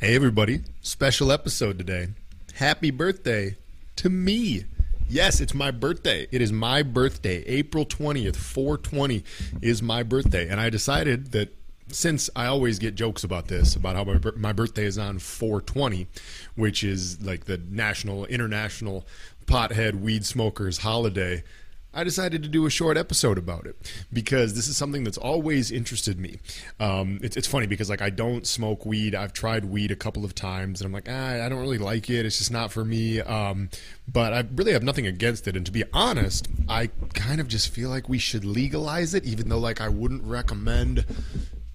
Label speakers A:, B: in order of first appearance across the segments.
A: Hey, everybody. Special episode today. Happy birthday to me. Yes, it's my birthday. It is my birthday. April 20th, 420 is my birthday. And I decided that since I always get jokes about this, about how my, my birthday is on 420, which is like the national, international pothead weed smokers holiday, I decided to do a short episode about it because this is something that's always interested me. Um, it's, it's funny because like I don't smoke weed. I've tried weed a couple of times and I'm like, ah, I don't really like it. It's just not for me. Um, but I really have nothing against it. And to be honest, I kind of just feel like we should legalize it, even though like I wouldn't recommend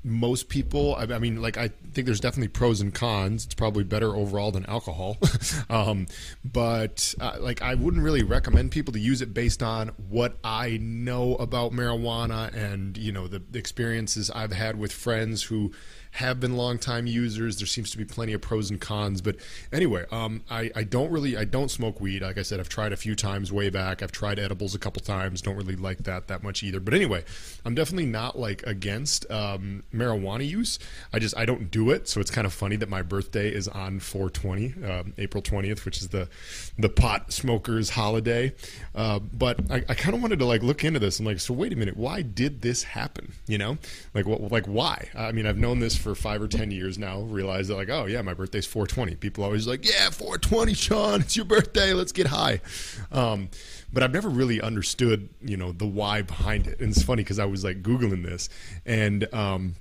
A: most people I, I, mean like i think there's definitely pros and cons it's probably better overall than alcohol um, but uh, like i wouldn't really recommend people to use it based on what i know about marijuana and you know the experiences i've had with friends who have been longtime users. There seems to be plenty of pros and cons. But anyway, um, I, I don't really I don't smoke weed. Like I said, I've tried a few times way back. I've tried edibles a couple times. Don't really like that that much either. But anyway, I'm definitely not like against um, marijuana use. I just I don't do it. So it's kind of funny that my birthday is on 420, um, April 20th, which is the the pot smokers holiday. Uh, but I, I kind of wanted to like look into this. I'm like, so wait a minute, why did this happen? You know, like what like why? I mean, I've known this for five or ten years now realize that like oh yeah my birthday's 420 people always like yeah 420 sean it's your birthday let's get high um, but i've never really understood you know the why behind it and it's funny because i was like googling this and um,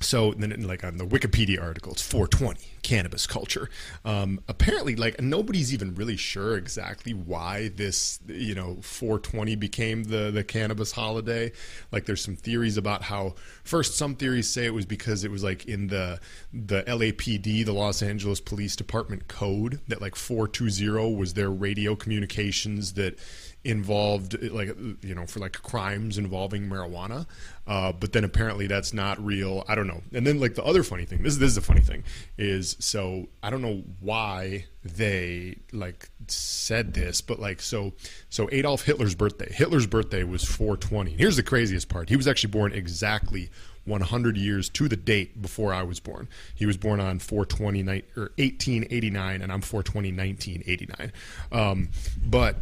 A: so then like on the wikipedia article it's 420 cannabis culture. Um, apparently like nobody's even really sure exactly why this you know 420 became the the cannabis holiday. Like there's some theories about how first some theories say it was because it was like in the the LAPD the Los Angeles Police Department code that like 420 was their radio communications that involved like you know for like crimes involving marijuana uh, but then apparently that's not real i don't know and then like the other funny thing this, this is a funny thing is so i don't know why they like said this but like so so adolf hitler's birthday hitler's birthday was 420 here's the craziest part he was actually born exactly 100 years to the date before I was born. He was born on 420 or 1889, and I'm 420 1989. Um, but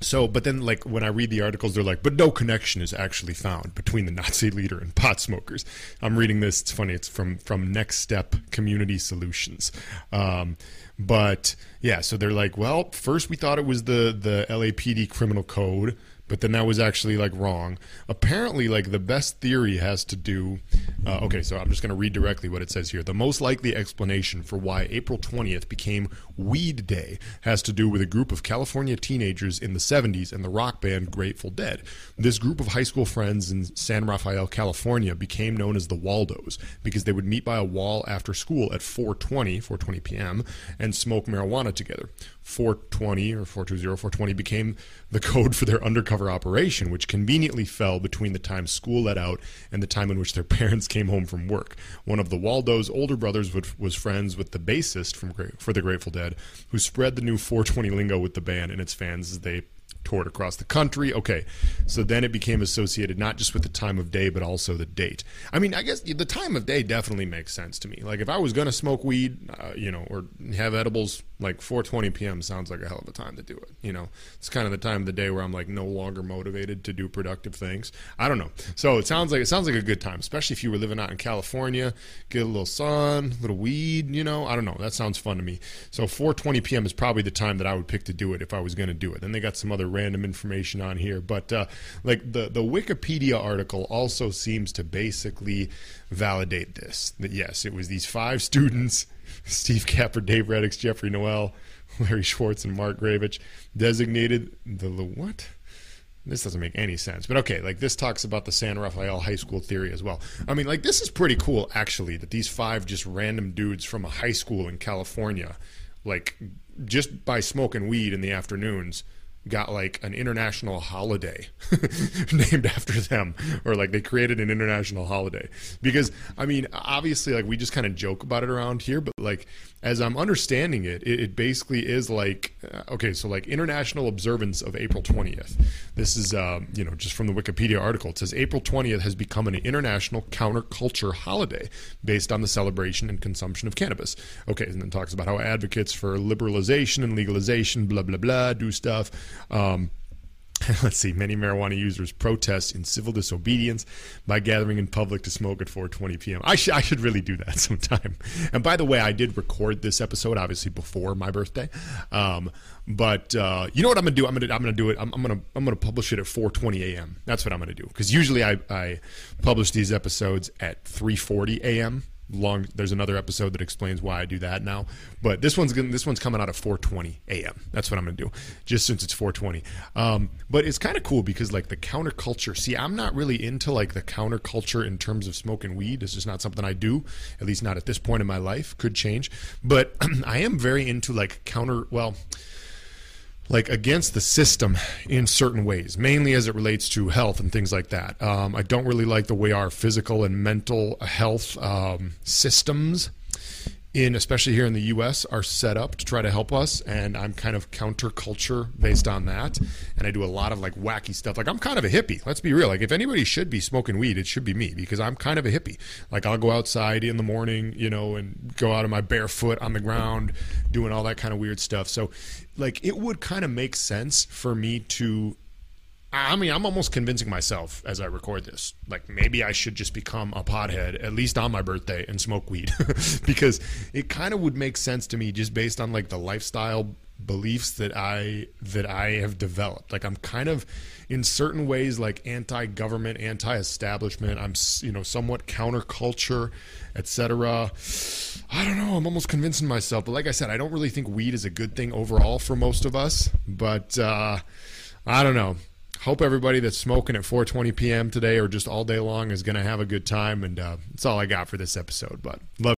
A: so, but then, like, when I read the articles, they're like, but no connection is actually found between the Nazi leader and pot smokers. I'm reading this. It's funny. It's from, from Next Step Community Solutions. Um, but yeah, so they're like, well, first we thought it was the, the LAPD criminal code but then that was actually like wrong. Apparently, like the best theory has to do. Uh, okay, so I'm just going to read directly what it says here. The most likely explanation for why April 20th became Weed Day has to do with a group of California teenagers in the 70s and the rock band Grateful Dead. This group of high school friends in San Rafael, California, became known as the Waldos because they would meet by a wall after school at 4:20, 4:20 p.m. and smoke marijuana together. 420 or 420, 420 became the code for their undercover operation, which conveniently fell between the time school let out and the time in which their parents came home from work. One of the Waldo's older brothers was friends with the bassist from for the Grateful Dead, who spread the new 420 lingo with the band and its fans as they toured across the country. Okay, so then it became associated not just with the time of day, but also the date. I mean, I guess the time of day definitely makes sense to me. Like if I was going to smoke weed, uh, you know, or have edibles, like 4:20 p.m. sounds like a hell of a time to do it. You know, it's kind of the time of the day where I'm like no longer motivated to do productive things. I don't know. So it sounds like it sounds like a good time, especially if you were living out in California, get a little sun, a little weed. You know, I don't know. That sounds fun to me. So 4:20 p.m. is probably the time that I would pick to do it if I was going to do it. Then they got some other random information on here, but uh, like the the Wikipedia article also seems to basically validate this. That yes, it was these five students: Steve Capper, Dave Reddix, Jeffrey Noel, Larry Schwartz, and Mark Gravich, designated the what? this doesn't make any sense. But okay, like this talks about the San Rafael High School theory as well. I mean, like this is pretty cool actually that these five just random dudes from a high school in California, like just by smoking weed in the afternoons, got like an international holiday named after them or like they created an international holiday. Because i mean obviously like we just kind of joke about it around here but like as i'm understanding it it, it basically is like okay so like international observance of april 20th this is um, you know just from the wikipedia article. It says april 20th has become an international counterculture holiday based on the celebration and consumption of cannabis. Okay and then talks about how advocates for liberalization and legalization blah blah blah do stuff. Um, let's see. Many marijuana users protest in civil disobedience by gathering in public to smoke at 4.20 p.m I, sh- I should really do that sometime. And by the way i did record this episode obviously before my birthday. Um, but uh, you know what i'm gonna do? I'm gonna i'm gonna do it. I'm, I'm gonna i'm gonna publish it at 4.20 a.m that's what i'm gonna do. Because usually I, I publish these episodes at 3.40 a.m long there's another episode that explains why I do that now. But this one's gonna, this one's coming out at 4:20 a.m. that's what I'm going to do just since it's 4:20 um, but it's kind of cool because like the counterculture see I'm not really into like the counterculture in terms of smoking weed. It's just not something I do at least not at this point in my life could change. But I am very into like counter well like against the system in certain ways, mainly as it relates to health and things like that. Um, I don't really like the way our physical and mental health um, systems in especially here in the US are set up to try to help us and I'm kind of counterculture based on that. And I do a lot of like wacky stuff. Like I'm kind of a hippie let's be real. Like if anybody should be smoking weed it should be me because I'm kind of a hippie. Like I'll go outside in the morning you know and go out on my barefoot on the ground doing all that kind of weird stuff. So like it would kind of make sense for me to I mean, I'm almost convincing myself as I record this. Like, maybe I should just become a pothead, at least on my birthday, and smoke weed. because it kind of would make sense to me just based on like the lifestyle beliefs that I that I have developed. Like I'm kind of in certain ways like anti-government, anti-establishment. I'm you know somewhat counterculture, etc. I don't know. I'm almost convincing myself, but like I said, I don't really think weed is a good thing overall for most of us. But uh, I don't know hope everybody that's smoking at 4:20 p.m. today or just all day long is going to have a good time. And uh, that's all I got for this episode. But love.